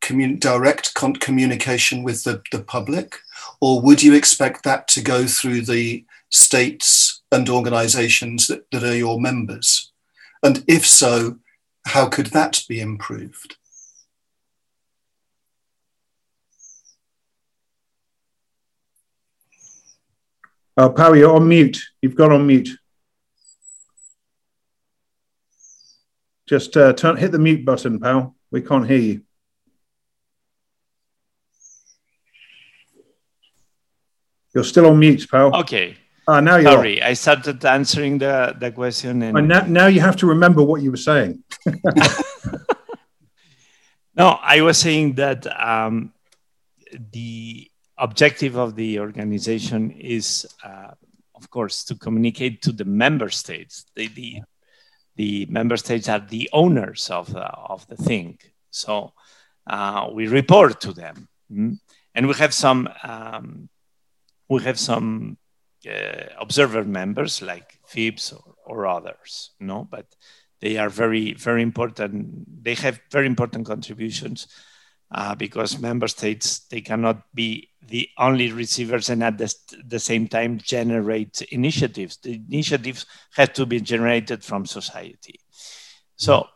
commun- direct con- communication with the, the public, or would you expect that to go through the states and organizations that, that are your members? And if so, how could that be improved? Uh, Pau, you're on mute. You've got on mute. Just uh, turn, hit the mute button, Pau. We can't hear you. You're still on mute, Pau. Okay. Ah, now you're. Sorry, I started answering the, the question. And... now, now you have to remember what you were saying. no, I was saying that um, the objective of the organization is, uh, of course, to communicate to the member states. The, the, the member states are the owners of the, of the thing. So uh, we report to them. Mm? And we have some, um, we have some uh, observer members like FIVS or, or others, no? But they are very, very important. They have very important contributions uh, because member states, they cannot be the only receivers and at the, the same time generate initiatives. The initiatives have to be generated from society. So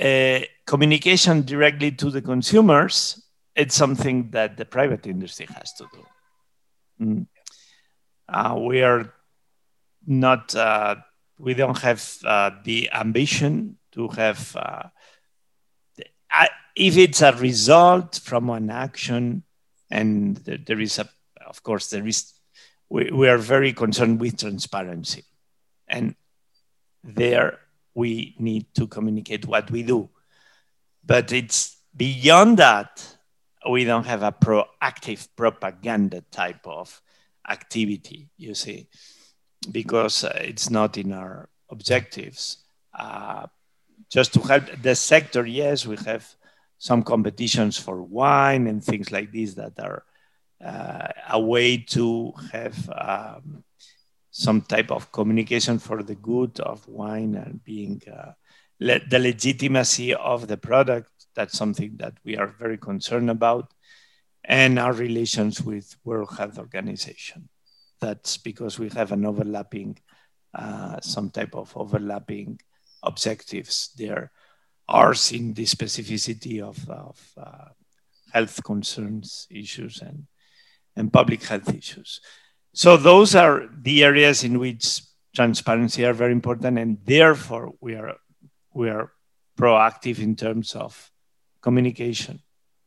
uh, communication directly to the consumers, it's something that the private industry has to do. Mm. Uh, we are not, uh, we don't have uh, the ambition to have, uh, if it's a result from an action and there is a of course there is we, we are very concerned with transparency. And there we need to communicate what we do. But it's beyond that we don't have a proactive propaganda type of activity you see because uh, it's not in our objectives uh, just to help the sector yes we have some competitions for wine and things like this that are uh, a way to have um, some type of communication for the good of wine and being uh, le- the legitimacy of the product. That's something that we are very concerned about, and our relations with World Health Organization. That's because we have an overlapping, uh, some type of overlapping objectives there are seeing the specificity of, of uh, health concerns issues and, and public health issues. So those are the areas in which transparency are very important, and therefore we are we are proactive in terms of communication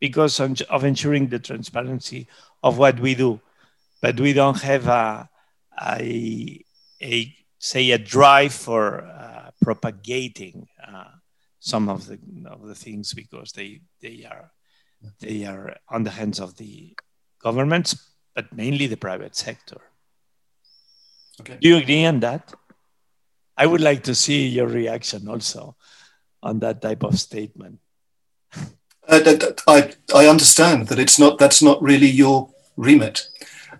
because of ensuring the transparency of what we do. But we don't have a, a, a say a drive for uh, propagating uh, some of the of the things because they they are they are on the hands of the governments, but mainly the private sector. Okay. Do you agree on that? I would like to see your reaction also on that type of statement. Uh, I, I understand that it's not that's not really your remit,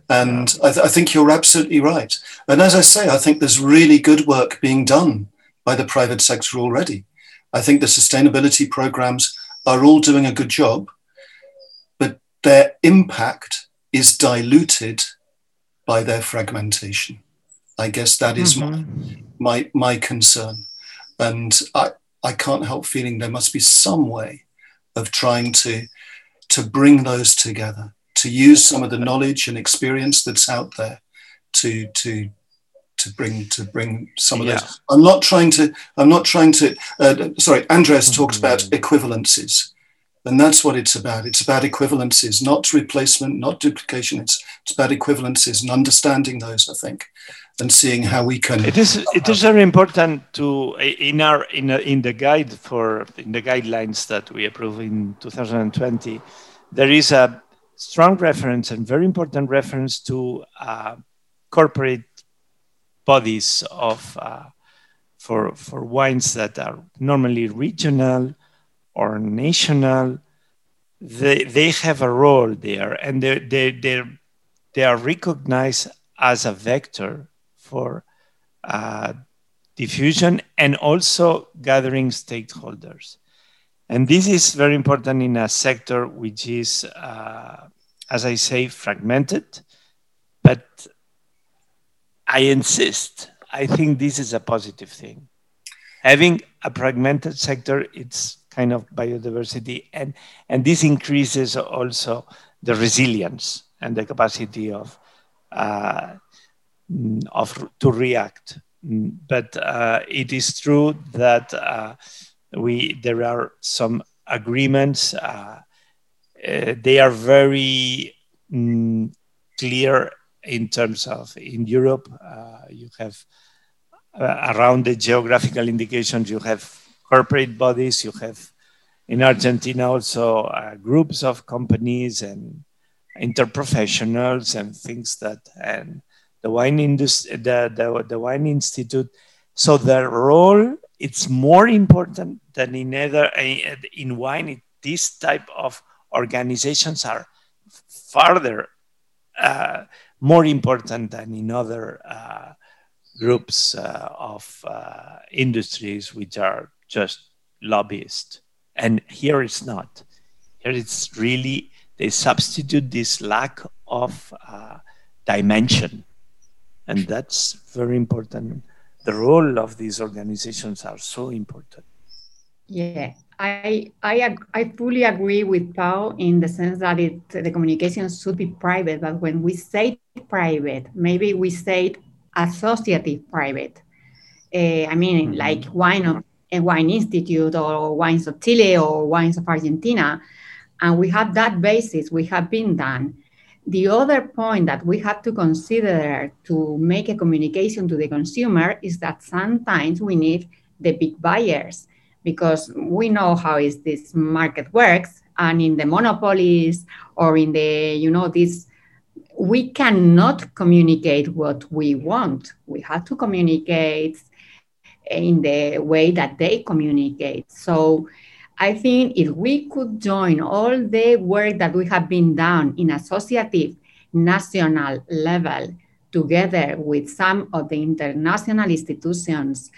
and I, th- I think you're absolutely right. And as I say, I think there's really good work being done by the private sector already. I think the sustainability programs are all doing a good job, but their impact is diluted by their fragmentation. I guess that is mm-hmm. my, my, my concern. And I, I can't help feeling there must be some way of trying to, to bring those together, to use some of the knowledge and experience that's out there to to to bring to bring some of yeah. those. I'm not trying to. I'm not trying to. Uh, sorry, Andres mm-hmm. talks about equivalences, and that's what it's about. It's about equivalences, not replacement, not duplication. It's it's about equivalences and understanding those. I think, and seeing how we can. It is. It is very important to in our in in the guide for in the guidelines that we approved in 2020. There is a strong reference and very important reference to uh, corporate bodies of uh, for for wines that are normally regional or national. They they have a role there, and they they they they are recognized as a vector for uh, diffusion and also gathering stakeholders. And this is very important in a sector which is, uh, as I say, fragmented, but I insist. I think this is a positive thing. Having a fragmented sector, it's kind of biodiversity, and and this increases also the resilience and the capacity of uh, of to react. But uh, it is true that uh, we there are some agreements. Uh, uh, they are very mm, clear in terms of in Europe, uh, you have uh, around the geographical indications, you have corporate bodies, you have in Argentina also groups of companies and interprofessionals and things that and the wine industry the, the, the wine institute so their role it's more important than in other in wine it, this type of organizations are farther uh, more important than in other uh, groups uh, of uh, industries which are just lobbyists. And here it's not. Here it's really, they substitute this lack of uh, dimension. And that's very important. The role of these organizations are so important. Yeah, I, I, I fully agree with Pau in the sense that it, the communication should be private, but when we say private, maybe we say associative private. Uh, I mean, mm-hmm. like wine of a wine institute or wines of Chile or wines of Argentina, and we have that basis. We have been done. The other point that we have to consider to make a communication to the consumer is that sometimes we need the big buyers because we know how is this market works and in the monopolies or in the you know this we cannot communicate what we want. We have to communicate in the way that they communicate. So i think if we could join all the work that we have been done in associative national level together with some of the international institutions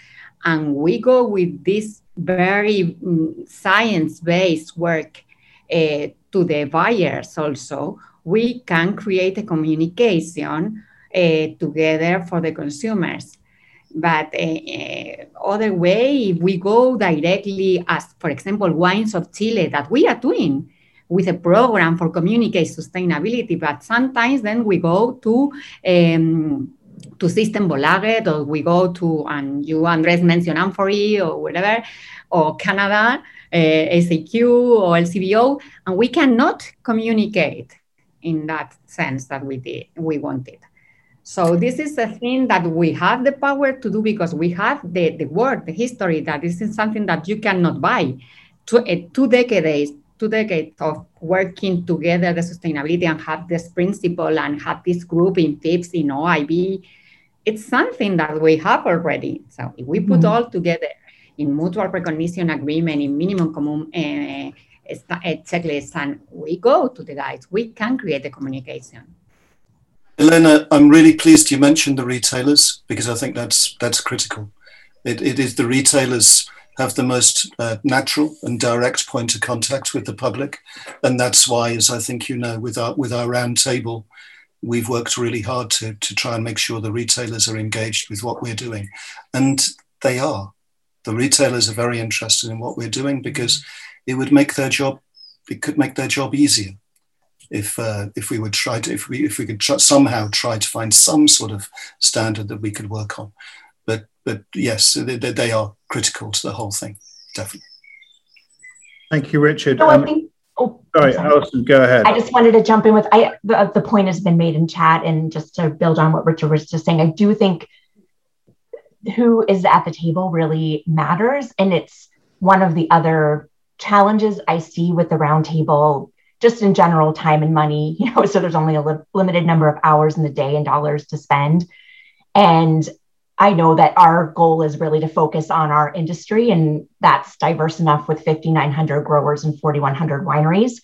and we go with this very mm, science-based work uh, to the buyers also, we can create a communication uh, together for the consumers. But uh, other way, if we go directly as, for example, Wines of Chile that we are doing with a program for communicate sustainability, but sometimes then we go to um, to Systembolaget or we go to, and you, Andres, mentioned Amfori or whatever, or Canada, uh, SAQ or LCBO, and we cannot communicate in that sense that we did, we wanted. So this is a thing that we have the power to do because we have the, the word, the history, that this is something that you cannot buy. Two, uh, two decades, two decades of working together the sustainability and have this principle and have this group in FIVS, in OIV, it's something that we have already. So if we put mm-hmm. all together in mutual recognition agreement, in minimum common uh, checklist, and we go to the guides, we can create the communication. Elena, I'm really pleased you mentioned the retailers because I think that's that's critical. It, it is the retailers have the most uh, natural and direct point of contact with the public, and that's why, as I think you know, with our with our roundtable, we've worked really hard to, to try and make sure the retailers are engaged with what we're doing. And they are. The retailers are very interested in what we're doing because it would make their job, it could make their job easier. If uh, if we would try to if we if we could try, somehow try to find some sort of standard that we could work on. But but yes, they, they are critical to the whole thing, definitely. Thank you, Richard. No, um, think, oh, sorry, sorry, Allison, go ahead. I just wanted to jump in with I the, the point has been made in chat, and just to build on what Richard was just saying, I do think who is at the table really matters, and it's one of the other challenges I see with the roundtable just in general time and money you know so there's only a li- limited number of hours in the day and dollars to spend. And i know that our goal is really to focus on our industry and that's diverse enough with 5900 growers and 4100 wineries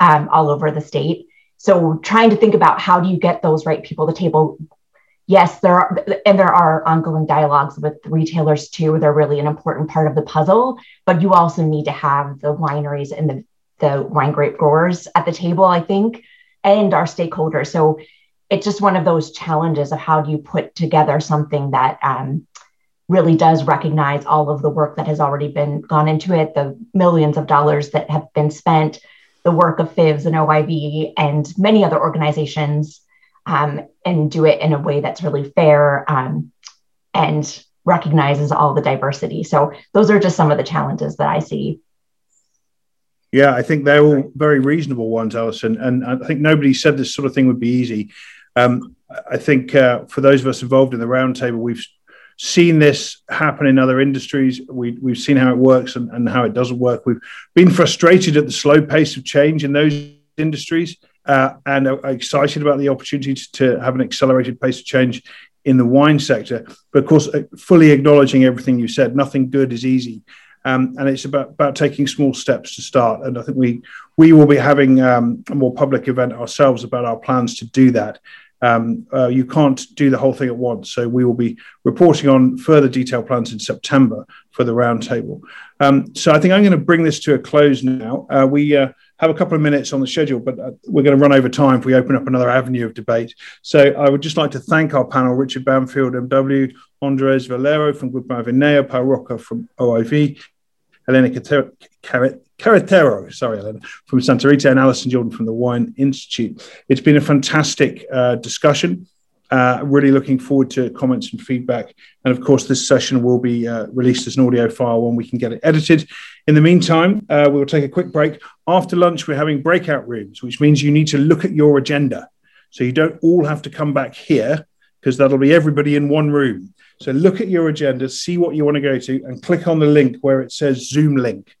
um, all over the state. So trying to think about how do you get those right people to the table? Yes there are and there are ongoing dialogues with retailers too. They're really an important part of the puzzle but you also need to have the wineries and the the wine grape growers at the table, I think, and our stakeholders. So it's just one of those challenges of how do you put together something that um, really does recognize all of the work that has already been gone into it, the millions of dollars that have been spent, the work of FIVS and OIV and many other organizations, um, and do it in a way that's really fair um, and recognizes all the diversity. So those are just some of the challenges that I see yeah, I think they're all very reasonable ones, Allison. And I think nobody said this sort of thing would be easy. Um, I think uh, for those of us involved in the roundtable, we've seen this happen in other industries. We, we've seen how it works and, and, how it doesn't work. We've been frustrated at the slow pace of change in those industries uh, and are excited about the opportunity to have an accelerated pace of change in the wine sector. But of course, uh, fully acknowledging everything you said, nothing good is easy. Um, and it's about, about taking small steps to start. And I think we we will be having um, a more public event ourselves about our plans to do that. Um, uh, you can't do the whole thing at once, so we will be reporting on further detailed plans in September for the roundtable. Um, so I think I'm going to bring this to a close now. Uh, we uh, have a couple of minutes on the schedule, but uh, we're going to run over time if we open up another avenue of debate. So I would just like to thank our panel, Richard Bampfield, MW, Andres Valero from Grupo Avinea, Pau Roca from OIV, Elena Carretero, sorry, Elena, from Santa Rita, and Allison Jordan from the Wine Institute. It's been a fantastic uh, discussion. Uh, really looking forward to comments and feedback. And of course, this session will be uh, released as an audio file when we can get it edited. In the meantime, uh, we'll take a quick break. After lunch, we're having breakout rooms, which means you need to look at your agenda. So you don't all have to come back here because that'll be everybody in one room. So look at your agenda, see what you want to go to, and click on the link where it says Zoom link.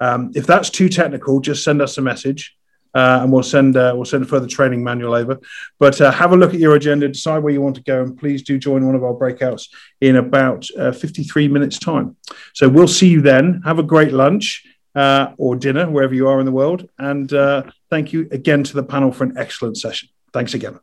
Um, if that's too technical, just send us a message. Uh, and we'll send uh, we'll send a further training manual over. But uh, have a look at your agenda, decide where you want to go, and please do join one of our breakouts in about uh, 53 minutes time. So we'll see you then. Have a great lunch uh, or dinner wherever you are in the world, and uh, thank you again to the panel for an excellent session. Thanks again.